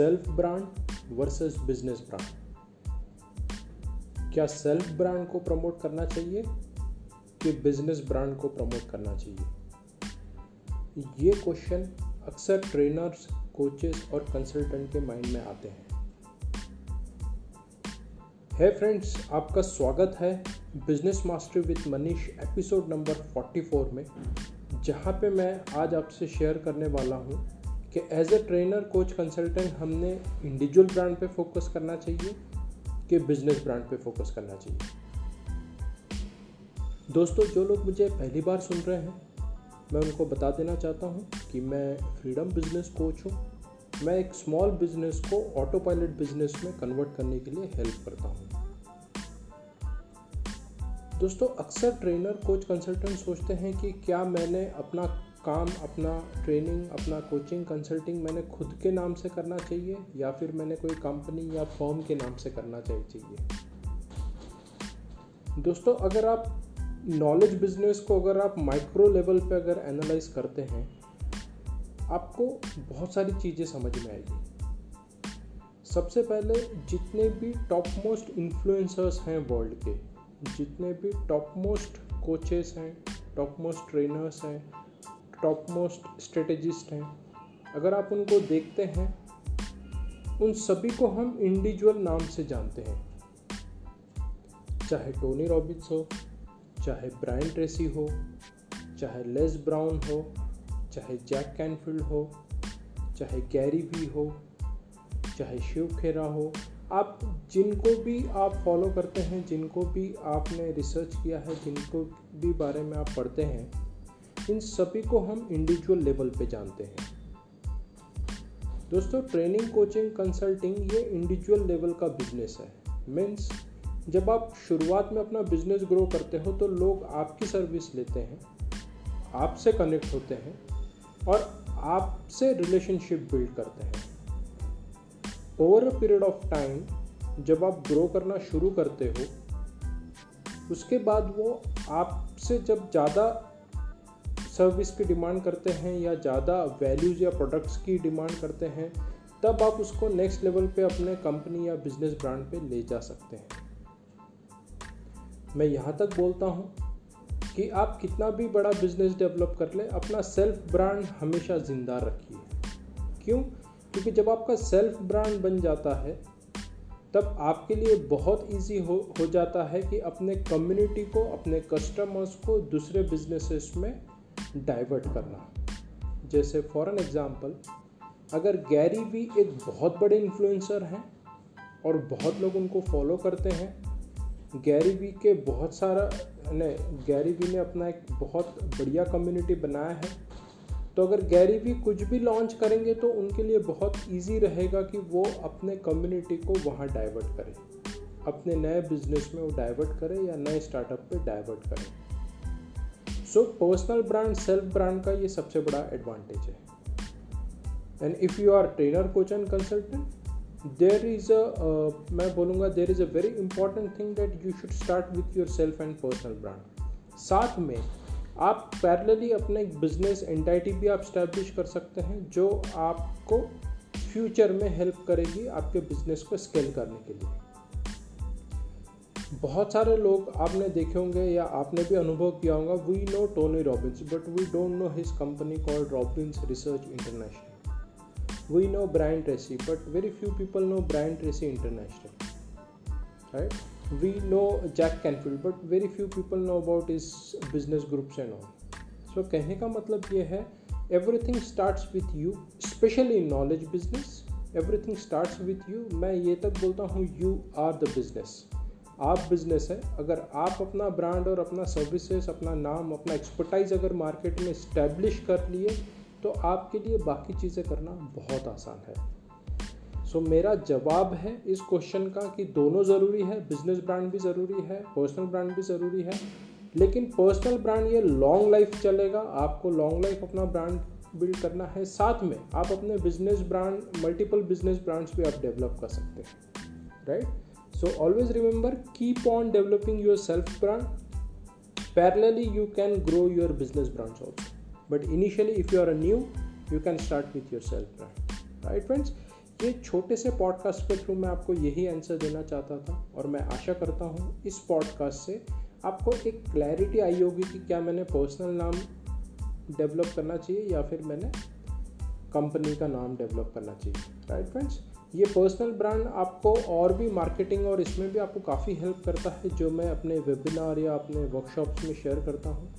Self brand versus business brand क्या self brand को promote करना चाहिए कि बिज़नेस ब्रांड को प्रमोट करना चाहिए? ये क्वेश्चन अक्सर ट्रेनर्स कोचेस और कंसल्टेंट के माइंड में आते हैं। है फ्रेंड्स आपका स्वागत है business master with Manish episode number 44 में, जहाँ पे मैं आज आपसे शेयर करने वाला हूँ कि as a trainer coach consultant हमने इंडिविजुअल ब्रांड पे फोकस करना चाहिए कि बिज़नेस ब्रांड पे फोकस करना चाहिए? दोस्तों, जो लोग मुझे पहली बार सुन रहे हैं, मैं उनको बता देना चाहता हूँ कि मैं फ्रीडम बिज़नेस कोच हूँ। मैं एक स्मॉल बिज़नेस को ऑटो पायलट बिज़नेस में कन्वर्ट करने के लिए हेल्प करता हूँ। दोस्तों, अक्सर ट्रेनर कोच कंसल्टेंट सोचते हैं कि क्या मैंने अपना काम, अपना ट्रेनिंग अपना कोचिंग कंसल्टिंग मैंने खुद के नाम से करना चाहिए या फिर मैंने कोई कंपनी या फॉर्म के नाम से करना चाहिए दोस्तों, अगर आप नॉलेज बिज़नेस को अगर आप माइक्रो लेवल पे अगर एनालाइज करते हैं, आपको बहुत सारी चीज़ें समझ में आएगी। सबसे पहले, जितने भी टॉप मोस्ट इन्फ्लुएंसर्स हैं वर्ल्ड के, जितने भी टॉप मोस्ट कोचेस हैं टॉप मोस्ट ट्रेनर्स हैं टॉप मोस्ट स्ट्रेटेजिस्ट हैं। अगर आप उनको देखते हैं, उन सभी को हम इंडिविजुअल नाम से जानते हैं। चाहे टोनी रॉबिन्स हो, चाहे ब्रायन ट्रेसी हो, चाहे लेस ब्राउन हो, चाहे जैक कैनफील्ड हो, चाहे गैरी भी हो, चाहे शिव खेरा हो, आप जिनको भी आप फॉलो करते हैं, जिनको भी आपने रिसर्च किया है, जिनको भी बारे में आप पढ़ते हैं इन सभी को हम इंडिविजुअल लेवल पे जानते हैं। दोस्तों ट्रेनिंग कोचिंग कंसल्टिंग ये इंडिविजुअल लेवल का बिज़नेस है। मीन्स जब आप शुरुआत में अपना बिज़नेस ग्रो करते हो तो लोग आपकी सर्विस लेते हैं, आपसे कनेक्ट होते हैं और आपसे रिलेशनशिप बिल्ड करते हैं। Over a period of time जब आप ग्रो करना शुरू करते हो, उसके बाद वो आपसे जब ज़्यादा सर्विस की डिमांड करते हैं या ज़्यादा वैल्यूज़ या प्रोडक्ट्स की डिमांड करते हैं, तब आप उसको नेक्स्ट लेवल पे अपने कंपनी या बिज़नेस ब्रांड पे ले जा सकते हैं। मैं यहाँ तक बोलता हूँ कि आप कितना भी बड़ा बिज़नेस डेवलप कर ले, अपना सेल्फ ब्रांड हमेशा ज़िंदा रखिए। क्यों? क्योंकि जब आपका सेल्फ ब्रांड बन जाता है, तब आपके लिए बहुत इजी हो हो जाता है कि अपने कम्युनिटी को, अपने कस्टमर्स को दूसरे बिजनेसेस में डाइवर्ट करना। जैसे फॉर एन एग्ज़ाम्पल अगर गैरी भी एक बहुत बड़े इन्फ्लुएंसर हैं और बहुत लोग उनको फॉलो करते हैं गैरी वी के बहुत सारा, ने गैरी वी ने अपना एक बहुत बढ़िया कम्युनिटी बनाया है तो अगर गैरी वी कुछ भी लॉन्च करेंगे तो उनके लिए बहुत इजी रहेगा कि वो अपने कम्युनिटी को वहाँ डाइवर्ट करें। अपने नए बिज़नेस में वो डाइवर्ट करें या नए स्टार्टअप पे डाइवर्ट करें। So personal brand self brand का ये सबसे बड़ा एडवांटेज है। And if you are trainer coach and consultant there is a मैं बोलूँगा there is a very important thing that you should start with your self and personal brand साथ में, आप पैरेलली अपने एक बिज़नेस एंटाइटी भी आप स्टैब्लिश कर सकते हैं, जो आपको फ्यूचर में हेल्प करेगी आपके बिज़नेस को स्केल करने के लिए। बहुत सारे लोग आपने देखे होंगे या आपने भी अनुभव किया होगा we know Tony Robbins but we don't know his company called Robbins Research International we know Brian Tracy but very few people know Brian Tracy International right we know Jack Canfield but very few people know about his business groups and all so कहने का मतलब ये है everything starts with you specially in knowledge business everything starts with you मैं ये तक बोलता हूँ यू आर द बिज़नेस आप बिज़नेस है अगर आप अपना ब्रांड और अपना सर्विसेज़ अपना नाम अपना एक्सपर्टाइज अगर मार्केट में इस्टेब्लिश कर लिए तो आपके लिए बाकी चीज़ें करना बहुत आसान है। सो so, मेरा जवाब है इस क्वेश्चन का कि दोनों ज़रूरी है बिज़नेस ब्रांड भी ज़रूरी है पर्सनल ब्रांड भी ज़रूरी है। लेकिन पर्सनल ब्रांड ये लॉन्ग लाइफ चलेगा आपको लॉन्ग लाइफ अपना ब्रांड बिल्ड करना है। साथ में आप अपने business brand multiple business brands भी आप डेवलप कर सकते हैं right So always remember keep on developing your self brand. Parallelly, you can grow your business brands also. But initially, if you are a new, you can start with your self brand. Right, friends? ये छोटे से podcast के through मैं आपको यही answer देना चाहता था और मैं आशा करता हूँ इस पॉडकास्ट से आपको एक क्लैरिटी आई होगी कि क्या मैंने पर्सनल नाम डेवलप करना चाहिए या फिर मैंने कंपनी का नाम डेवलप करना चाहिए राइट फ्रेंड्स ये पर्सनल ब्रांड आपको और भी मार्केटिंग और इसमें भी आपको काफ़ी हेल्प करता है, जो मैं अपने वेबिनार या अपने वर्कशॉप्स में शेयर करता हूँ।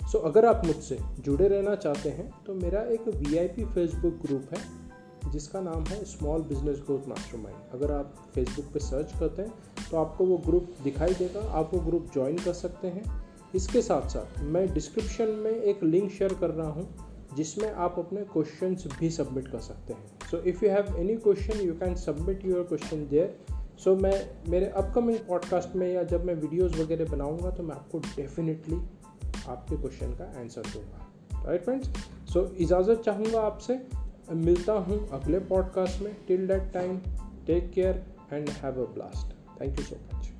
सो अगर आप मुझसे जुड़े रहना चाहते हैं तो मेरा एक वीआईपी फेसबुक ग्रुप है, जिसका नाम है स्मॉल बिज़नेस ग्रोथ मास्टरमाइंड अगर आप फेसबुक पे सर्च करते हैं तो आपको वो ग्रुप दिखाई देगा, आप वो ग्रुप ज्वाइन कर सकते हैं। इसके साथ साथ मैं डिस्क्रिप्शन में एक लिंक शेयर कर रहा हूँ जिसमें आप अपने क्वेश्चंस भी सबमिट कर सकते हैं। So if you have any question you can submit your question there so मैं, मेरे अपकमिंग पॉडकास्ट में या जब मैं वीडियोस वगैरह बनाऊँगा तो मैं आपको डेफिनेटली आपके क्वेश्चन का आंसर दूँगा। राइट फ्रेंड्स सो इजाज़त चाहूँगा आपसे। मिलता हूँ अगले पॉडकास्ट में। Till that time take care and have a blast thank you so much